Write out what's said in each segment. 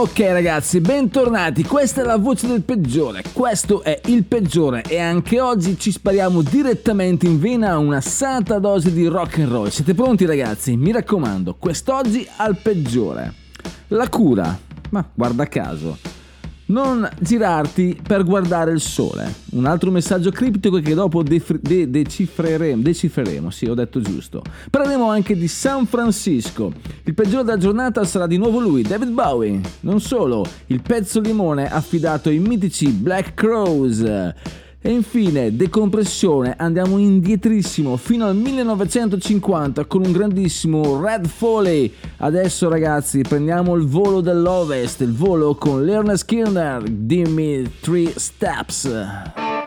Ok ragazzi, bentornati, questa è la voce del peggiore, questo è il peggiore e anche oggi ci spariamo direttamente in vena una santa dose di rock and roll. Siete pronti ragazzi? Mi raccomando, quest'oggi al peggiore. La cura, ma guarda caso, non girarti per guardare il sole. Un altro messaggio criptico che dopo defri- de- decifreremo, decifreremo, sì ho detto giusto. Parleremo anche di San Francisco. Il peggiore della giornata sarà di nuovo lui, David Bowie. Non solo, il pezzo limone affidato ai mitici Black Crows. E infine, decompressione, andiamo indietrissimo fino al 1950 con un grandissimo Red Foley. Adesso ragazzi prendiamo il volo dell'Ovest, il volo con Leonard Skinner, dimmi Three Steps.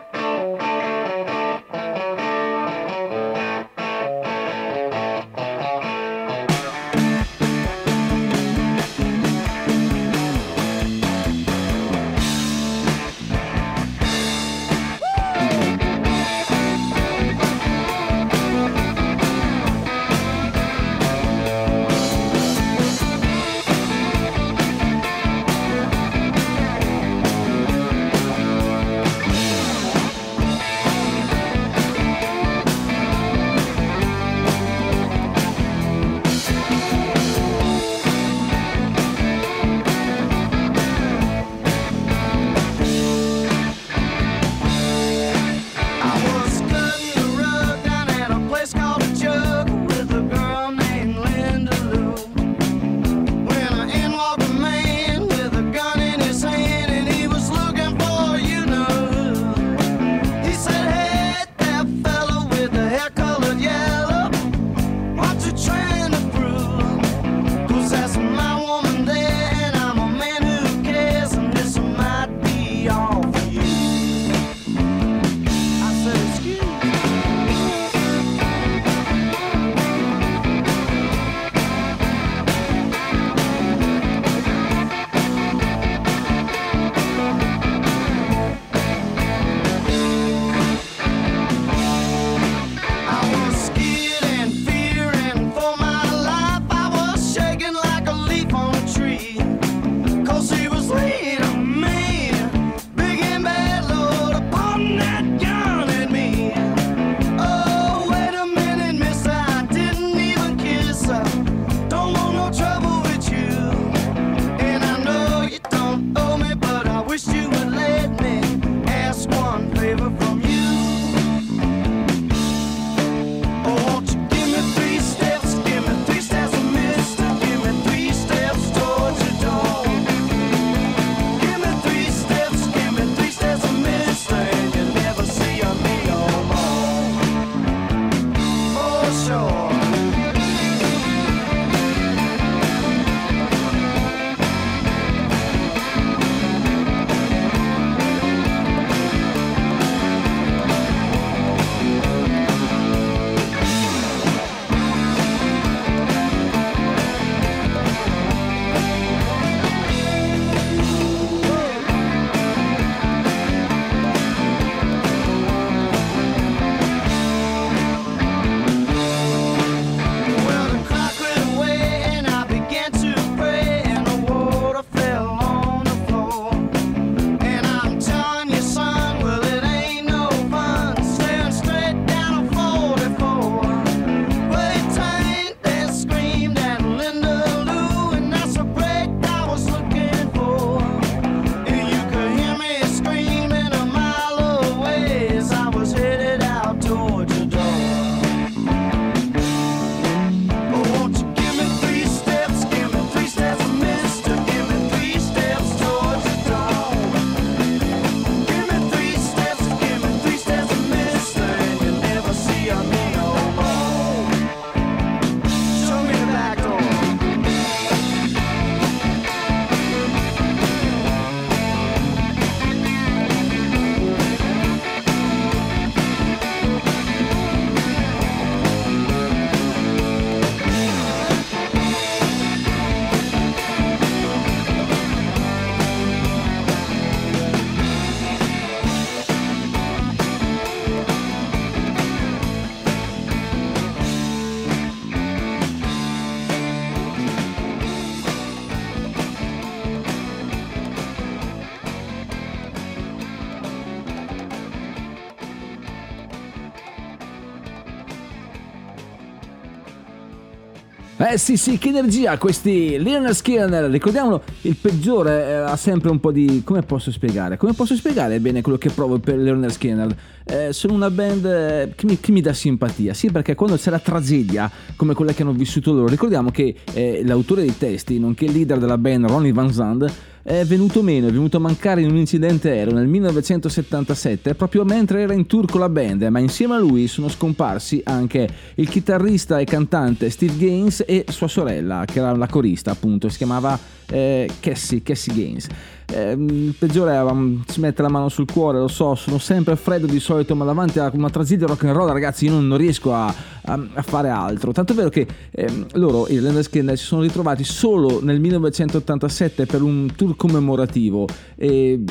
Eh sì sì, che energia questi Leonard Skinner, ricordiamolo, il peggiore eh, ha sempre un po' di... come posso spiegare? Come posso spiegare bene quello che provo per Leonard Skinner? Eh, sono una band eh, che, mi, che, mi, dà simpatia, sì perché quando c'è la tragedia come quella che hanno vissuto loro, ricordiamo che eh, l'autore dei testi, nonché il leader della band Ronnie Van Zandt, è venuto meno, è venuto a mancare in un incidente aereo nel 1977 proprio mentre era in tour con la band, ma insieme a lui sono scomparsi anche il chitarrista e cantante Steve Gaines e sua sorella, che era la corista appunto, si chiamava eh, Cassie, Cassie Gaines. Eh, il peggiore um, si mette la mano sul cuore, lo so, sono sempre freddo di solito, ma davanti a una tragedia rock and roll, ragazzi, io non, non riesco a, a, a, fare altro. Tanto è vero che eh, loro, i Leonard Skinner, si sono ritrovati solo nel 1987 per un tour commemorativo e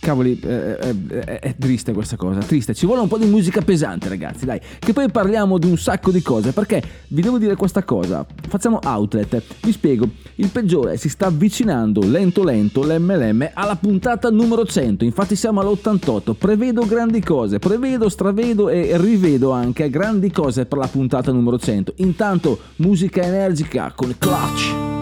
cavoli, eh, eh, è, è, triste questa cosa, triste. Ci vuole un po' di musica pesante, ragazzi, dai. Che poi parliamo di un sacco di cose, perché vi devo dire questa cosa. Facciamo outlet. Vi spiego. Il peggiore si sta avvicinando lento lento l'MLM alla puntata numero 100. Infatti siamo all'88. Prevedo grandi cose, prevedo, stravedo e rivedo anche grandi cose per la puntata numero 100. Intanto musica energica con Clutch.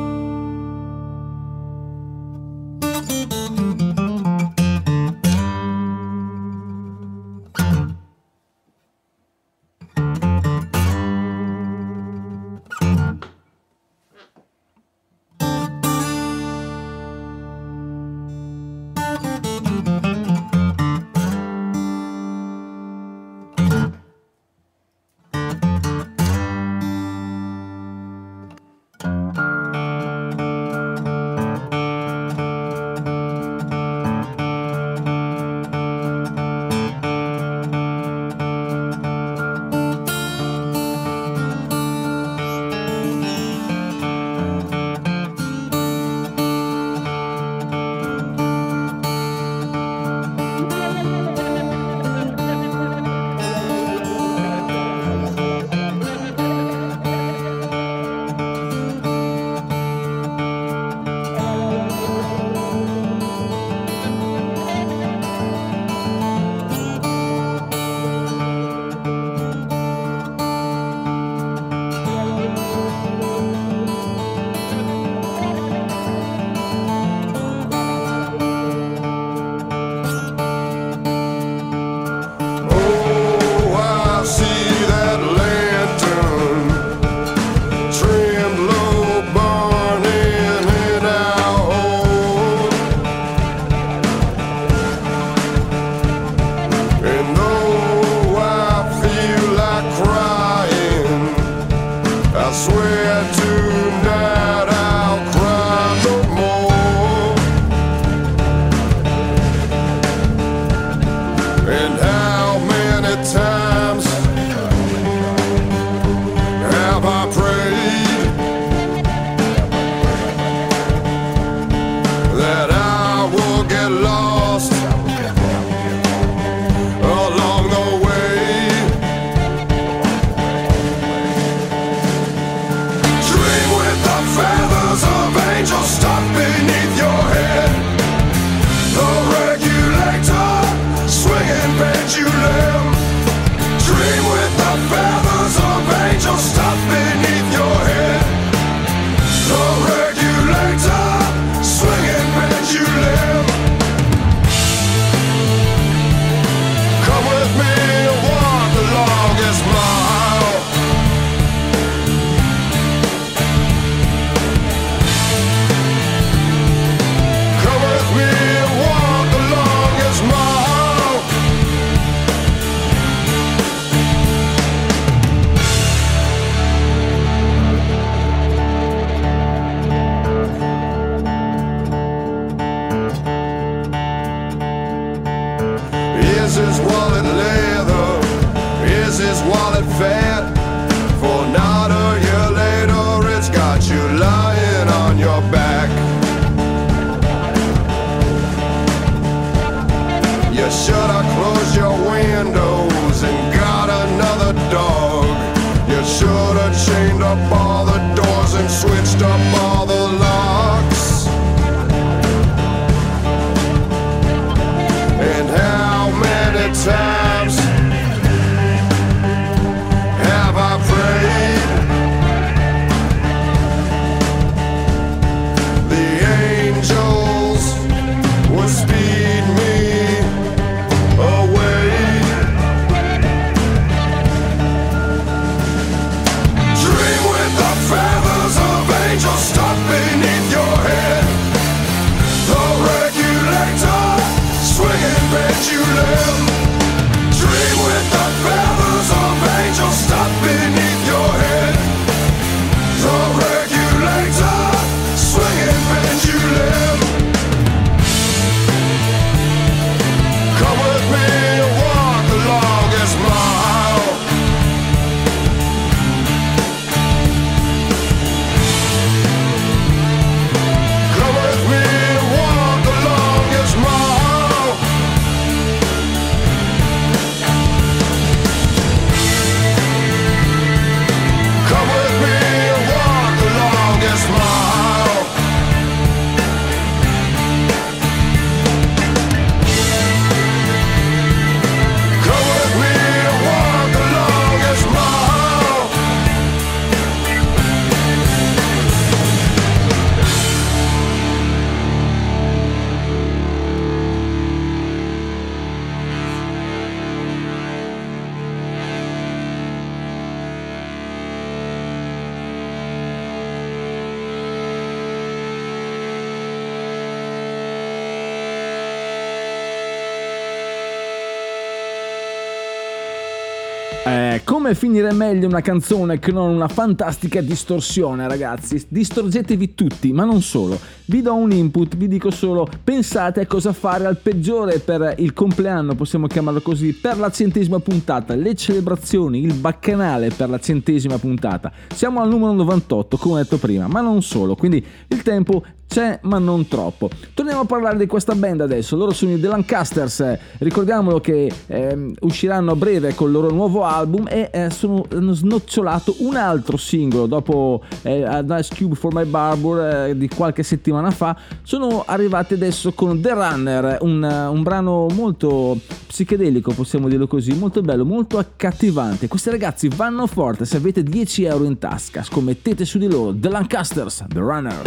Finire meglio una canzone che non una fantastica distorsione, ragazzi? Distorgetevi tutti, ma non solo. Vi do un input, vi dico solo pensate a cosa fare al peggiore per il compleanno, possiamo chiamarlo così, per la centesima puntata, le celebrazioni, il baccanale per la centesima puntata. Siamo al numero 98, come ho detto prima, ma non solo, quindi il tempo c'è ma non troppo. Torniamo a parlare di questa band adesso, loro sono i The Lancasters, ricordiamolo che eh, usciranno a breve con il loro nuovo album e eh, sono, hanno snocciolato un altro singolo dopo eh, Nice Cube for My Barber eh, di qualche settimana fa, sono arrivati adesso con The Runner, un, un brano molto psichedelico possiamo dirlo così, molto bello, molto accattivante. Questi ragazzi vanno forte, se avete 10 euro in tasca scommettete su di loro, The Lancasters, The Runner.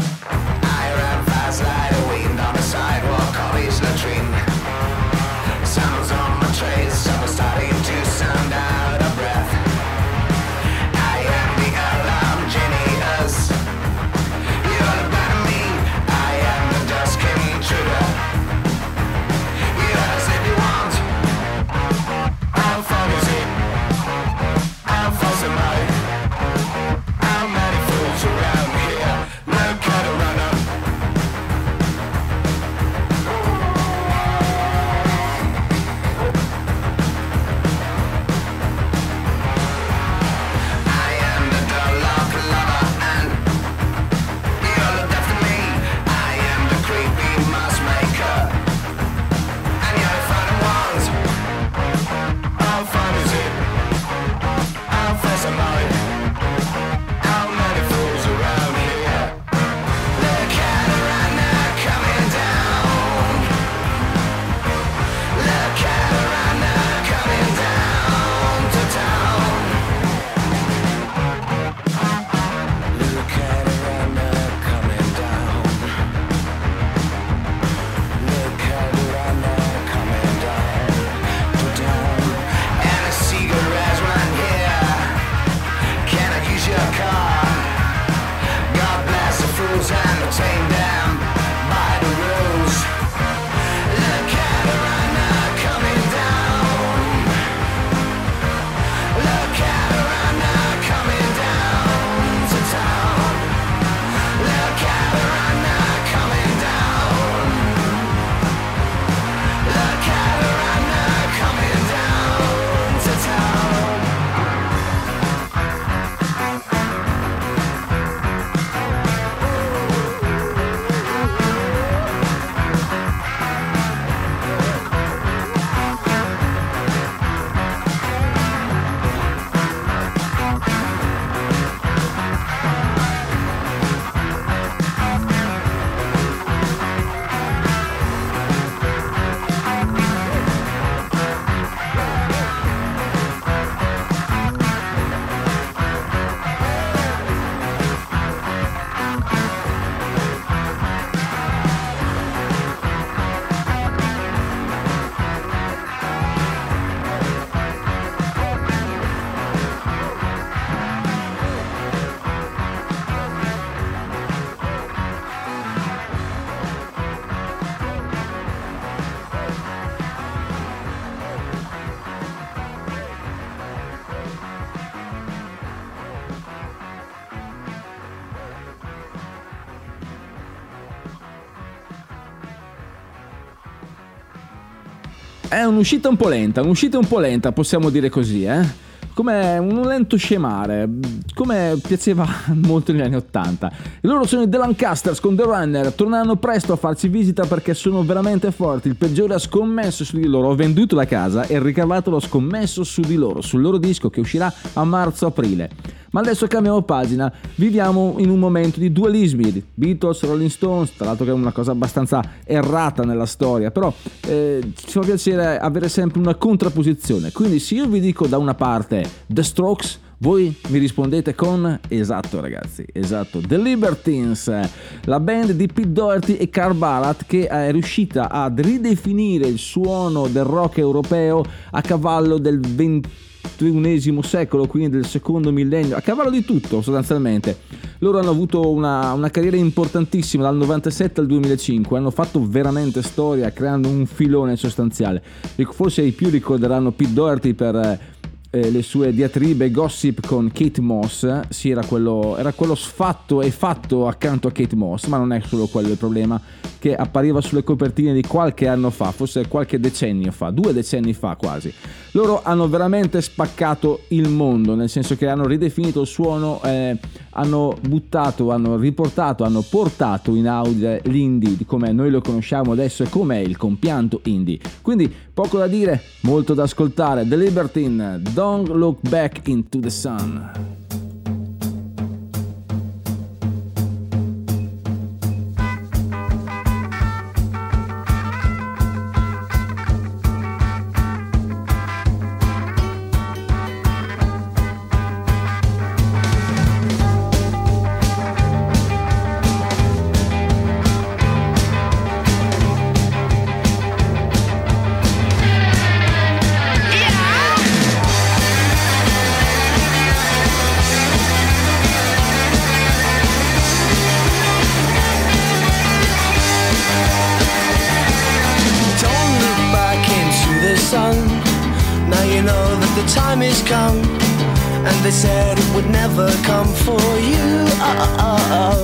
I ran fast un'uscita un po' lenta, un'uscita un po' lenta, possiamo dire così, eh? Come un lento scemare, come piaceva molto negli anni 80. E loro sono i The Lancasters con The Runner, torneranno presto a farci visita perché sono veramente forti. Il peggiore ha scommesso su di loro, ho venduto la casa e ricavato l'ho scommesso su di loro, sul loro disco che uscirà a marzo-aprile. Ma adesso cambiamo pagina, viviamo in un momento di dualismi, Beatles, Rolling Stones, tra l'altro che è una cosa abbastanza errata nella storia, però eh, ci fa piacere avere sempre una contrapposizione. Quindi se io vi dico da una parte The Strokes, voi mi rispondete con esatto ragazzi, esatto, The Libertines, la band di Pete Doherty e Carl Barat che è riuscita ad ridefinire il suono del rock europeo a cavallo del 20 XXI secolo, quindi del secondo millennio, a cavallo di tutto sostanzialmente. Loro hanno avuto una, una, carriera importantissima dal 97 al 2005, hanno fatto veramente storia creando un filone sostanziale. Forse i più ricorderanno Pete Doherty per eh, le sue diatribe gossip con Kate Moss, sì, era quello, era quello sfatto e fatto accanto a Kate Moss, ma non è solo quello il problema, che appariva sulle copertine di qualche anno fa, forse qualche decennio fa, due decenni fa quasi. Loro hanno veramente spaccato il mondo, nel senso che hanno ridefinito il suono, eh, hanno buttato, hanno riportato, hanno portato in audio l'indie di come noi lo conosciamo adesso e com'è il compianto indie. Quindi poco da dire, molto da ascoltare. The Libertine, Don't Look Back into the Sun. Come. And they said it would never come for you. Oh, oh, oh.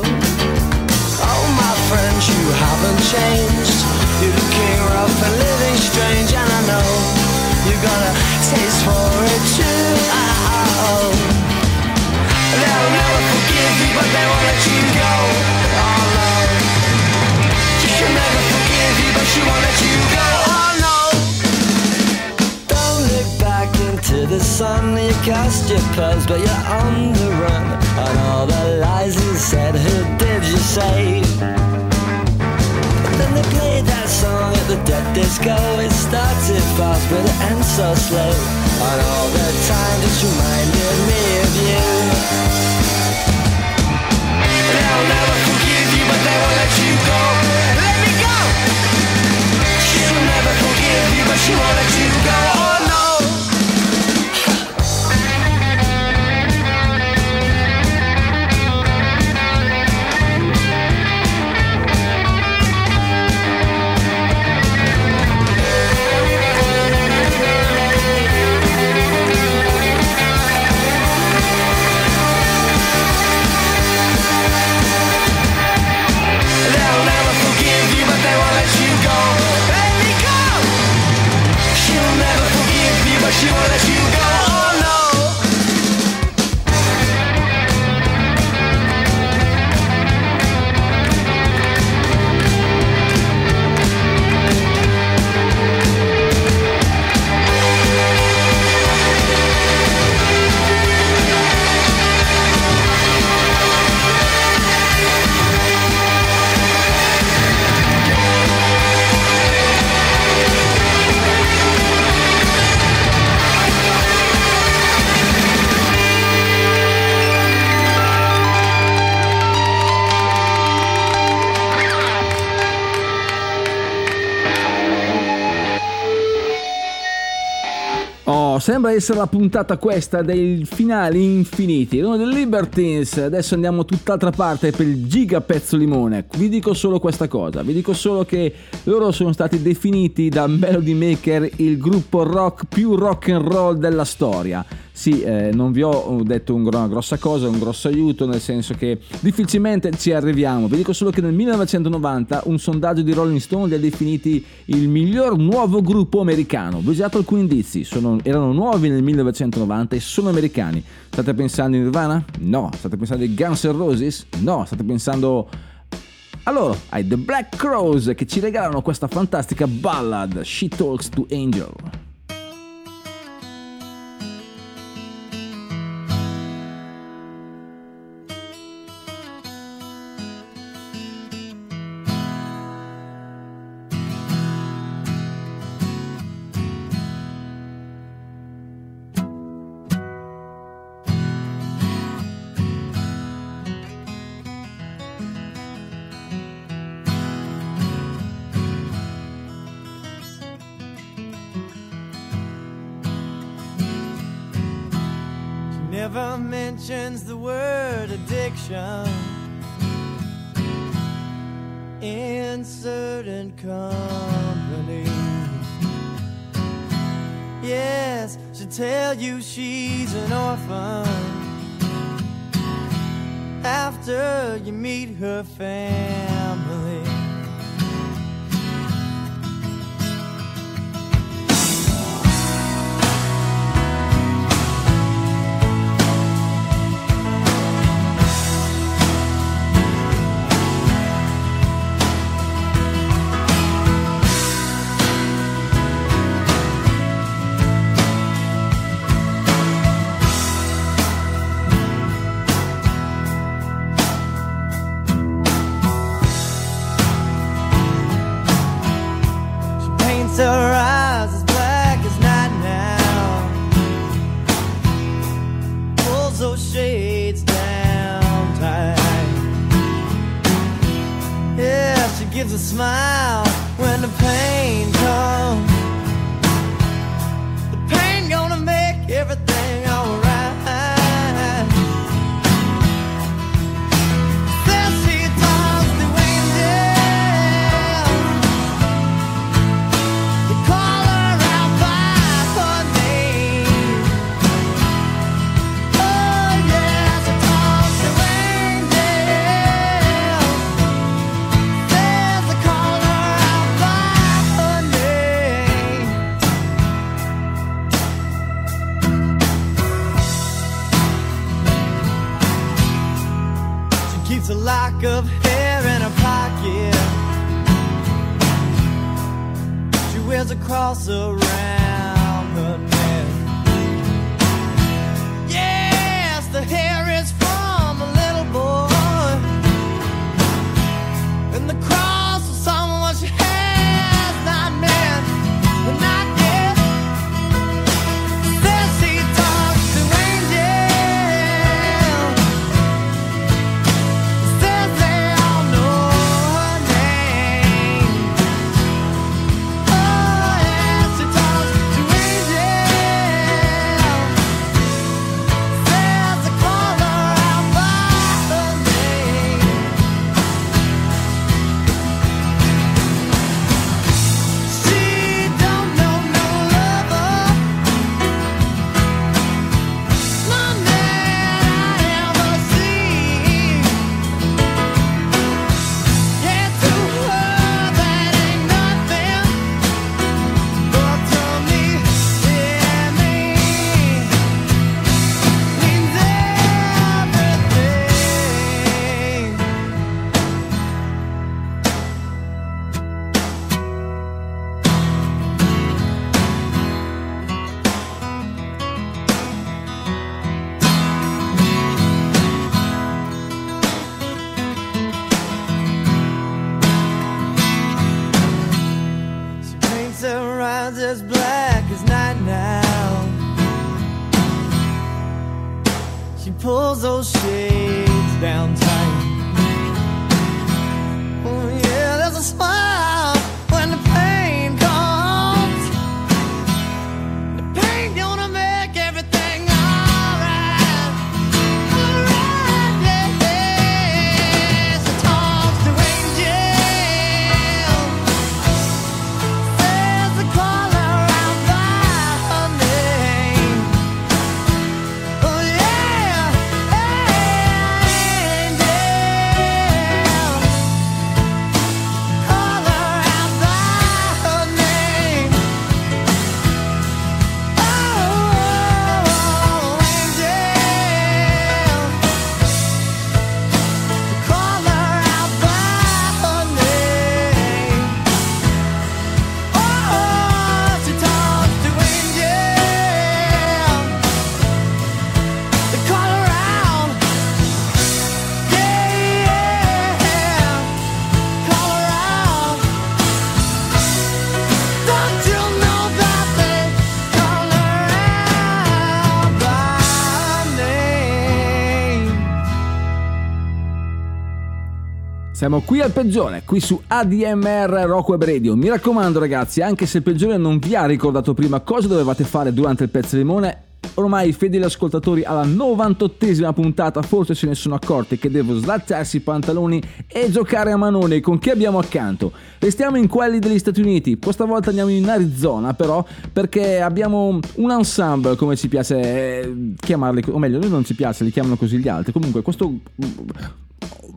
Oh, my friends, you haven't changed. You're looking rough and living strange. And I know you got a taste for it too. Oh, oh, oh. They'll never forgive you, but they won't let you go. Oh, no. She'll never forgive you, but she won't let you go. Sun. You cast your pearls, but you're on the run. And all the lies you said, who did you say? But then they played that song at the dead disco. It started fast, but it ends so slow. And all the time just reminded me of you. They'll never forgive you, but they won't let you go. Let me go. She'll never forgive you, but she won't let you go. Forgive you, but she sembra essere la puntata questa dei finali infiniti. Uno dei Libertines. Adesso andiamo tutt'altra parte per il giga pezzo limone. Vi dico solo questa cosa. Vi dico solo che loro sono stati definiti da Melody Maker il gruppo rock più rock and roll della storia. Sì, eh, non vi ho detto una grossa cosa, un grosso aiuto, nel senso che difficilmente ci arriviamo. Vi dico solo che nel 1990 un sondaggio di Rolling Stone li ha definiti il miglior nuovo gruppo americano. Vi ho dato alcuni indizi, sono- erano nuovi nel 1990 e sono americani. State pensando in Nirvana? No. State pensando ai Guns N' Roses? No. State pensando a loro, ai The Black Crows che ci regalano questa fantastica ballad She Talks to Angel. She'll tell you she's an orphan after you meet her family. Siamo qui al peggiore, qui su ADMR Rock Web Radio. Mi raccomando ragazzi, anche se il peggiore non vi ha ricordato prima cosa dovevate fare durante il pezzo di limone, ormai i fedeli ascoltatori alla 98esima puntata forse se ne sono accorti che devo slacciarsi i pantaloni e giocare a manone con chi abbiamo accanto. Restiamo in quelli degli Stati Uniti, questa volta andiamo in Arizona però perché abbiamo un ensemble come ci piace eh, chiamarli, o meglio a noi non ci piace, li chiamano così gli altri, comunque questo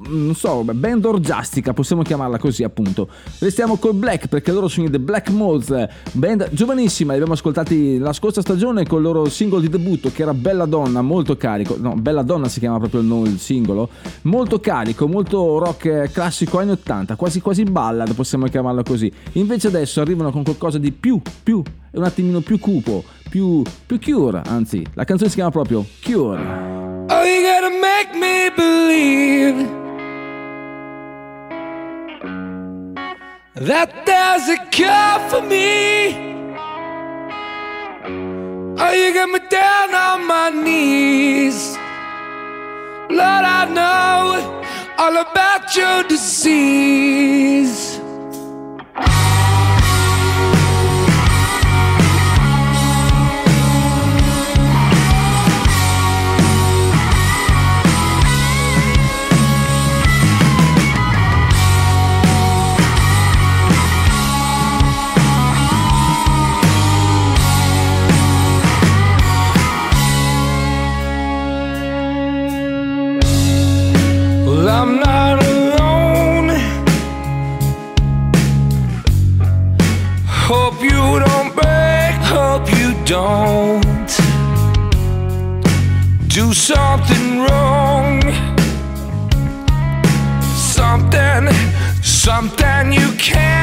non so, band orgiastica, possiamo chiamarla così appunto. Restiamo col Black perché loro sono i The Black Moths, band giovanissima, li abbiamo ascoltati la scorsa stagione con il loro singolo di debutto che era Bella Donna, molto carico, no, Bella Donna si chiama proprio il, nome, il singolo, molto carico, molto rock classico anni 80, quasi quasi ballad possiamo chiamarlo così. Invece adesso arrivano con qualcosa di più, più, un attimino più cupo, più, più cure, anzi, la canzone si chiama proprio Cure. Oh, you gotta make me believe that there's a cure for me. Oh, you got me down on my knees. Lord, I know all about your disease. Don't do something wrong. Something, something you can't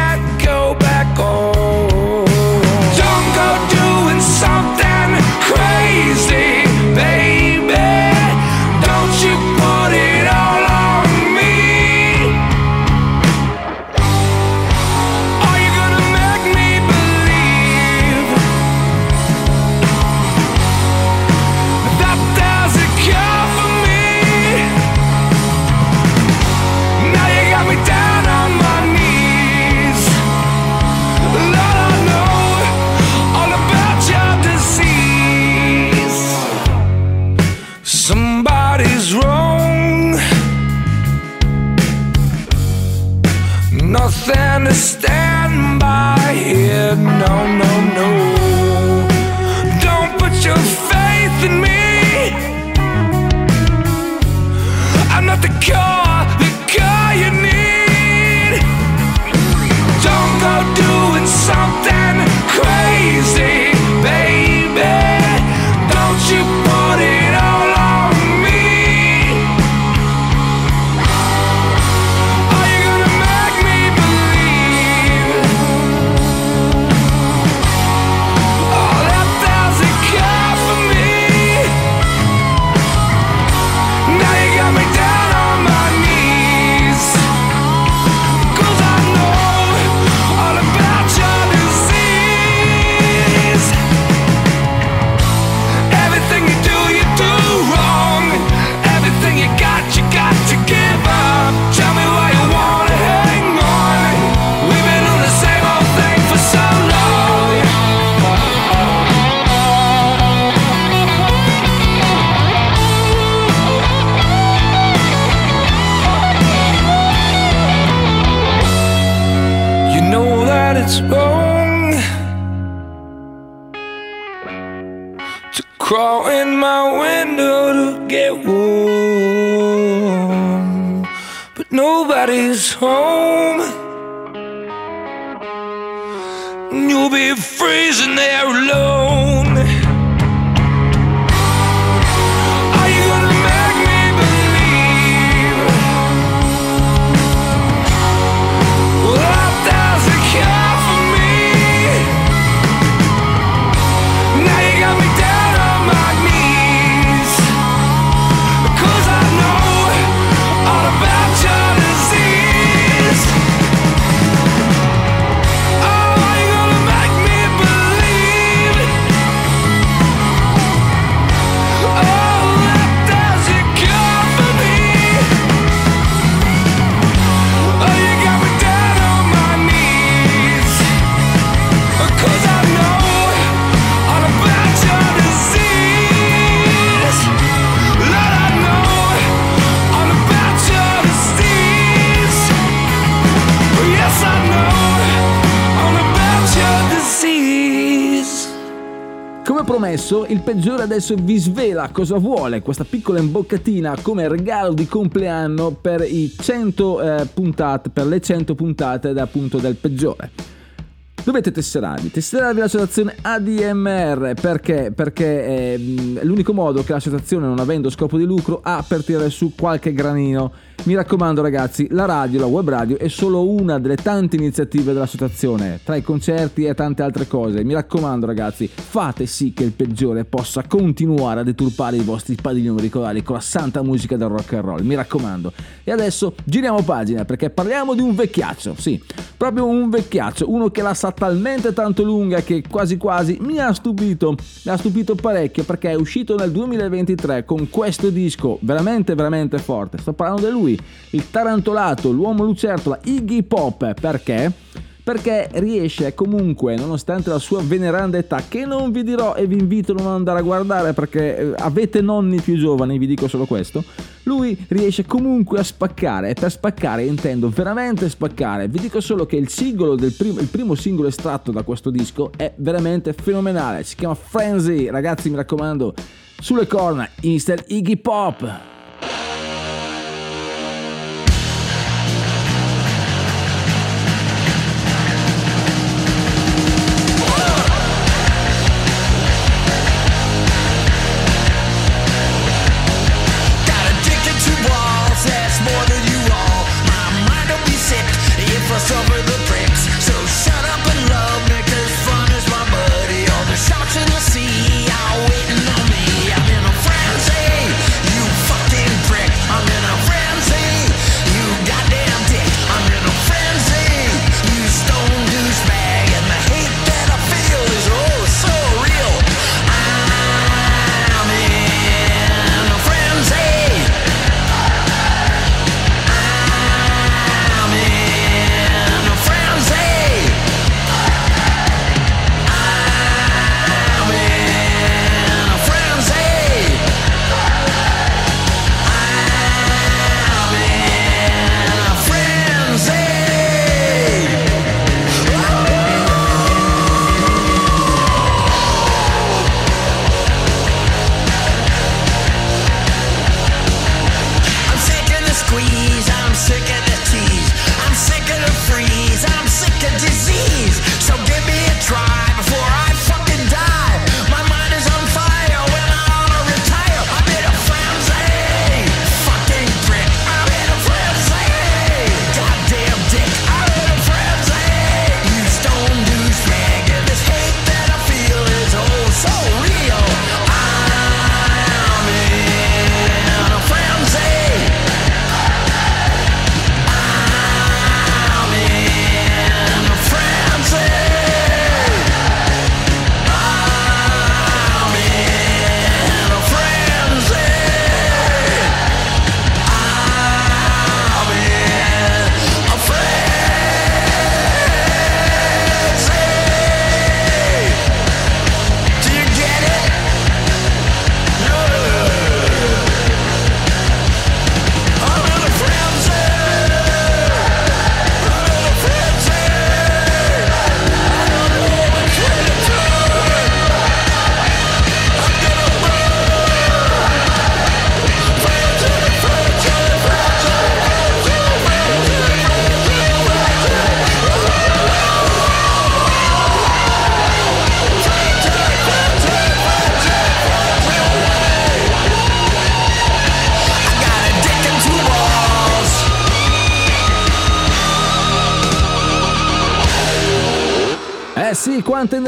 Promesso, il peggiore adesso vi svela cosa vuole questa piccola imboccatina come regalo di compleanno per i 100 eh, puntate, per le 100 puntate da, appunto del peggiore. Dovete tesserarvi, tesserarvi l'associazione ADMR perché? Perché è mh, l'unico modo che l'associazione, non avendo scopo di lucro, ha per tirare su qualche granino. Mi raccomando ragazzi, la radio, la web radio è solo una delle tante iniziative dell'associazione, tra i concerti e tante altre cose. Mi raccomando ragazzi, fate sì che il peggiore possa continuare a deturpare i vostri padiglioni auricolari con la santa musica del rock and roll. Mi raccomando. E adesso giriamo pagina perché parliamo di un vecchiaccio, sì, proprio un vecchiaccio, uno che la sa talmente tanto lunga che quasi quasi mi ha stupito, mi ha stupito parecchio perché è uscito nel 2023 con questo disco veramente veramente forte. Sto parlando di lui, il tarantolato, l'uomo lucertola Iggy Pop, perché? Perché riesce comunque, nonostante la sua veneranda età, che non vi dirò e vi invito a non andare a guardare perché eh, avete nonni più giovani, vi dico solo questo, lui riesce comunque a spaccare, e per spaccare intendo veramente spaccare. Vi dico solo che il singolo del primo, il primo singolo estratto da questo disco è veramente fenomenale, si chiama Frenzy, ragazzi mi raccomando, sulle corna, Mr. Iggy Pop.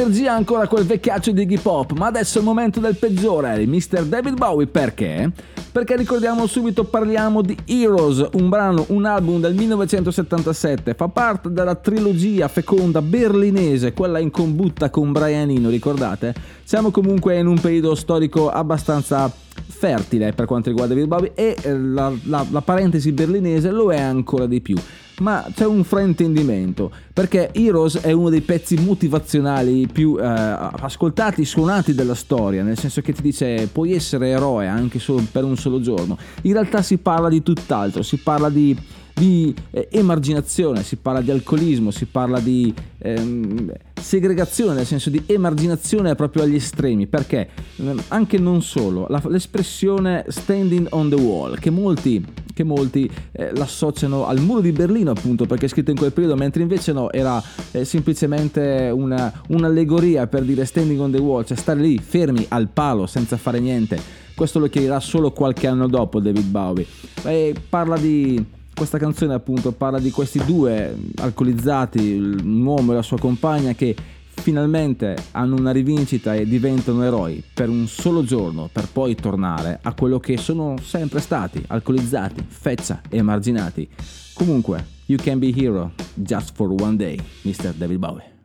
Energia ancora quel vecchiaccio di Iggy Pop, ma adesso è il momento del peggiore, il Mr. David Bowie, perché? Perché ricordiamo subito, parliamo di Heroes, un brano, un album del 1977, fa parte della trilogia feconda berlinese, quella in combutta con Brian Eno, ricordate? Siamo comunque in un periodo storico abbastanza fertile per quanto riguarda David Bowie e la, la- la parentesi berlinese lo è ancora di più. Ma c'è un fraintendimento perché Heroes è uno dei pezzi motivazionali più eh, ascoltati, suonati della storia, nel senso che ti dice puoi essere eroe anche solo per un solo giorno. In realtà si parla di tutt'altro, si parla di, di, eh, emarginazione, si parla di alcolismo, si parla di ehm, segregazione, nel senso di emarginazione proprio agli estremi, perché ehm, anche non solo, la- l'espressione standing on the wall, che molti, che molti eh, l'associano al muro di Berlino appunto, perché è scritto in quel periodo, mentre invece no, era eh, semplicemente una- un'allegoria per dire standing on the wall, cioè stare lì fermi al palo senza fare niente. Questo lo chiarirà solo qualche anno dopo David Bowie. E parla di questa canzone appunto parla di questi due alcolizzati, un uomo e la sua compagna che finalmente hanno una rivincita e diventano eroi per un solo giorno per poi tornare a quello che sono sempre stati, alcolizzati, feccia e emarginati. Comunque, you can be hero just for one day, Mr. David Bowie.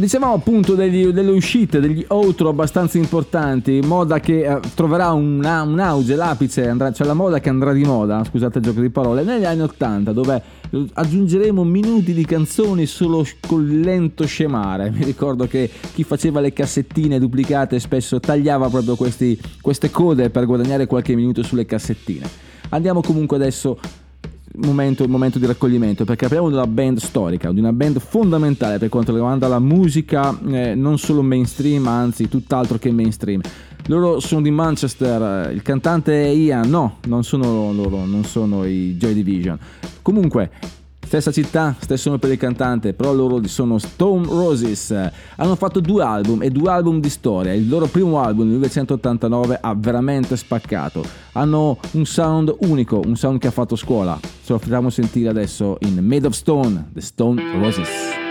Dicevamo appunto degli- delle uscite, degli outro abbastanza importanti, moda che eh, troverà una- un auge, l'apice, andrà, cioè la moda che andrà di moda, scusate il gioco di parole, negli anni 80 dove eh, aggiungeremo minuti di canzoni solo col lento scemare. Mi ricordo che chi faceva le cassettine duplicate spesso tagliava proprio questi- queste code per guadagnare qualche minuto sulle cassettine. Andiamo comunque adesso momento, momento di raccoglimento perché parliamo di una band storica, di una band fondamentale per quanto riguarda la musica eh, non solo mainstream, anzi tutt'altro che mainstream. Loro sono di Manchester, eh, il cantante è Ian, no, non sono loro, non sono i Joy Division. Comunque, Stessa città, stesso nome per il cantante, però loro sono Stone Roses. Hanno fatto due album e due album di storia. Il loro primo album, nel 1989, ha veramente spaccato. Hanno un sound unico, un sound che ha fatto scuola. Ce lo facciamo sentire adesso in Made of Stone, The Stone Roses.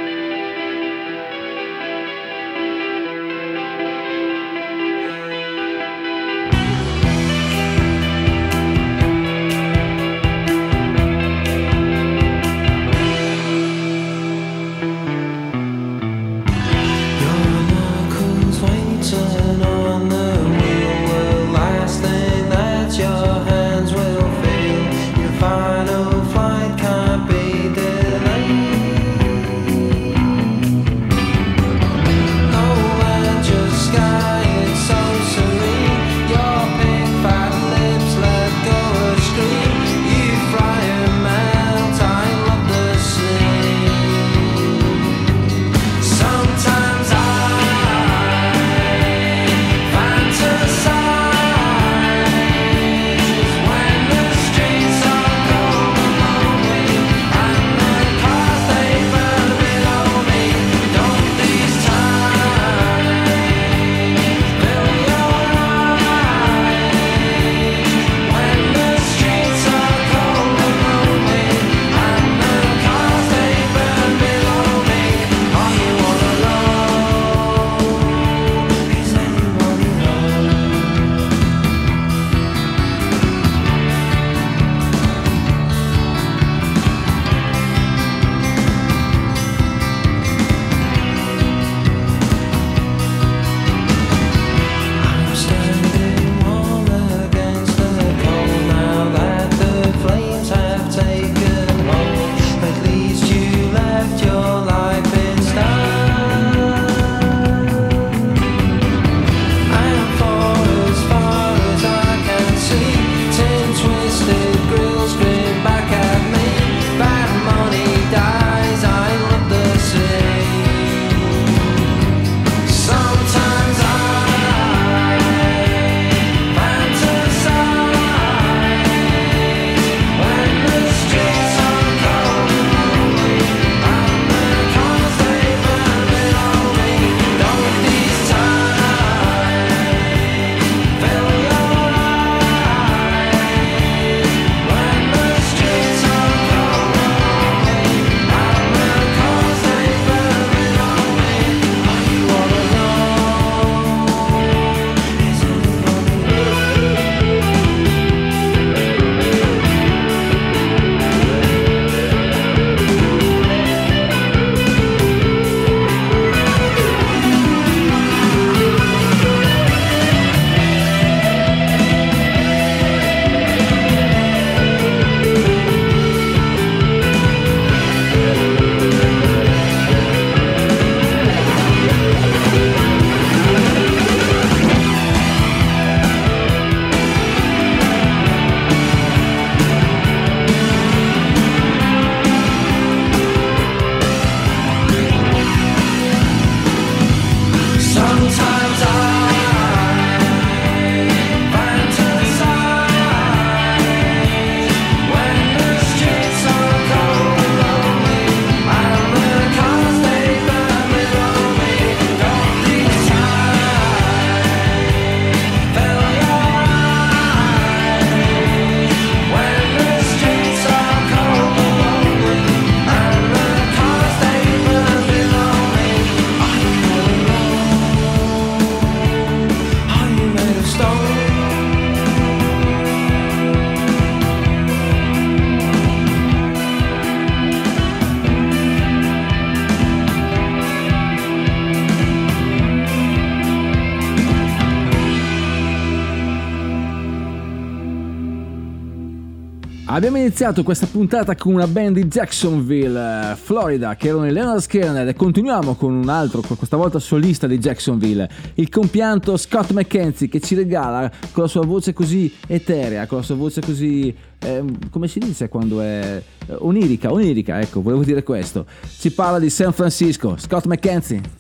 Abbiamo iniziato questa puntata con una band di Jacksonville, eh, Florida, che erano i Leonard Skinner e continuiamo con un altro, questa volta solista di Jacksonville, il compianto Scott McKenzie che ci regala con la sua voce così eterea, con la sua voce così, ehm, come si dice quando è eh, onirica, onirica, ecco, volevo dire questo. Ci parla di San Francisco, Scott McKenzie.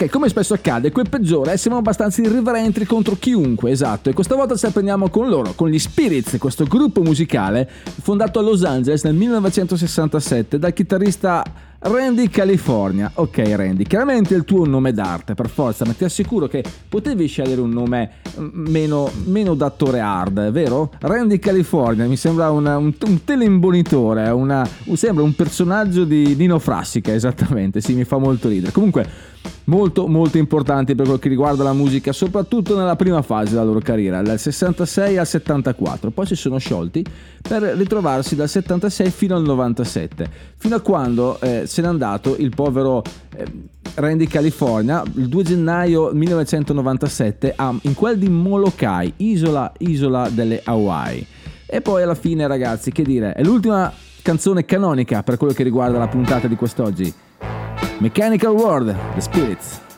Ok, come spesso accade, quel peggiore siamo abbastanza irriverenti contro chiunque, esatto, e questa volta ci apprendiamo con loro, con gli Spirits, questo gruppo musicale fondato a Los Angeles nel 1967 dal chitarrista Randy California. Ok Randy, chiaramente il tuo nome d'arte, per forza, ma ti assicuro che potevi scegliere un nome mm, meno, meno d'attore hard, vero? Randy California mi sembra una- un, un teleimbonitore, una, sembra un personaggio di Nino Frassica, esattamente, sì, mi fa molto ridere. Comunque molto molto importanti per quel che riguarda la musica, soprattutto nella prima fase della loro carriera, dal 66 al 74, poi si sono sciolti per ritrovarsi dal 76 fino al 97, fino a quando eh, se n'è andato il povero eh, Randy California il 2 gennaio 1997 a- in quel di Molokai, isola, isola delle Hawaii. E poi alla fine ragazzi, che dire, è l'ultima canzone canonica per quello che riguarda la puntata di quest'oggi. Mechanical World, The Spirits.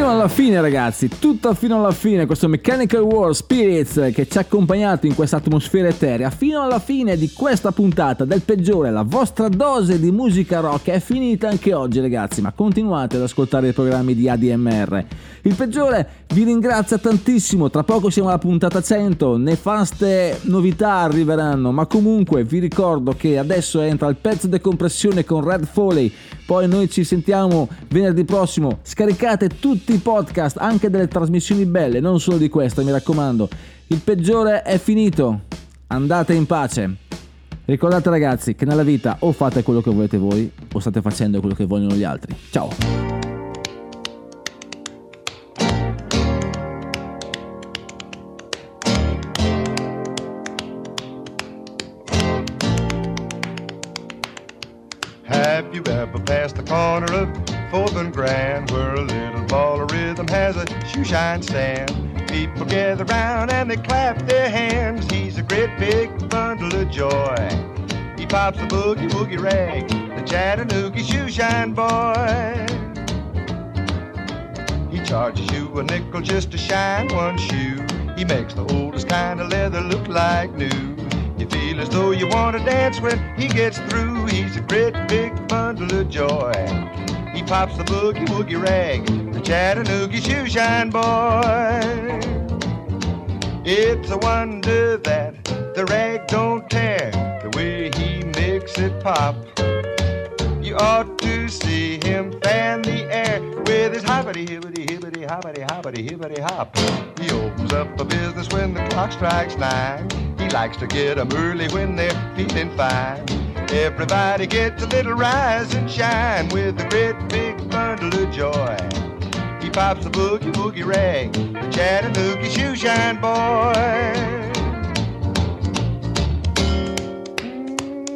Fino alla fine ragazzi, tutto fino alla fine, questo Mechanical War Spirits che ci ha accompagnato in questa atmosfera eterea, fino alla fine di questa puntata del peggiore, la vostra dose di musica rock è finita anche oggi ragazzi, ma continuate ad ascoltare i programmi di ADMR. Il peggiore vi ringrazia tantissimo, tra poco siamo alla puntata 100, nefaste novità arriveranno, ma comunque vi ricordo che adesso entra il pezzo di compressione con Red Foley, poi noi ci sentiamo venerdì prossimo, scaricate tutti i podcast, anche delle trasmissioni belle, non solo di questa, mi raccomando. Il peggiore è finito, andate in pace. Ricordate ragazzi che nella vita o fate quello che volete voi o state facendo quello che vogliono gli altri. Ciao! A shoe shine stand? People gather round and they clap their hands. He's a great big bundle of joy. He pops the boogie woogie rag, the Chattanooga shoe shine boy. He charges you a nickel just to shine one shoe. He makes the oldest kind of leather look like new. You feel as though you want to dance when he gets through. He's a great big bundle of joy. He pops the boogie woogie rag, Chattanooga shoe shine boy. It's a wonder that the rag don't tear the way he makes it pop. You ought to see him fan the air with his hoppity hibbity hibbity hoppity hoppity hibbity hop. He opens up a business when the clock strikes nine. He likes to get 'em early when they're feeling fine. Everybody gets a little rise and shine with a great big bundle of joy. Pops the boogie woogie rag, the Chattanooga shoe shine boy.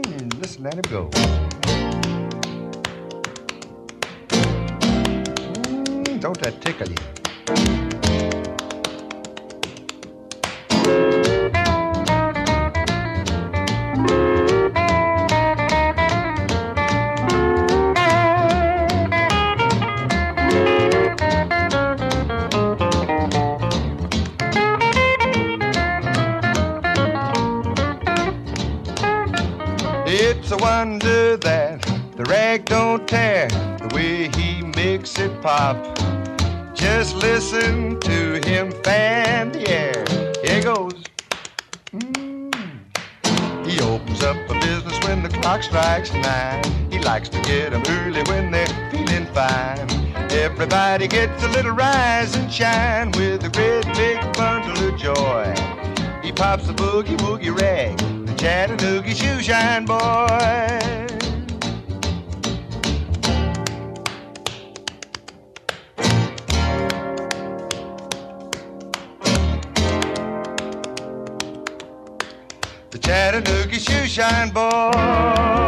Mm, listen, let him go. Mm, don't that tickle you? Rag don't tear the way he makes it pop. Just listen to him fan the air. Here goes. Mm. He opens up a business when the clock strikes nine. He likes to get 'em early when they're feeling fine. Everybody gets a little rise and shine with a great big bundle of joy. He pops the boogie woogie rag, the Chattanooga shoe shine boy. Shine boy.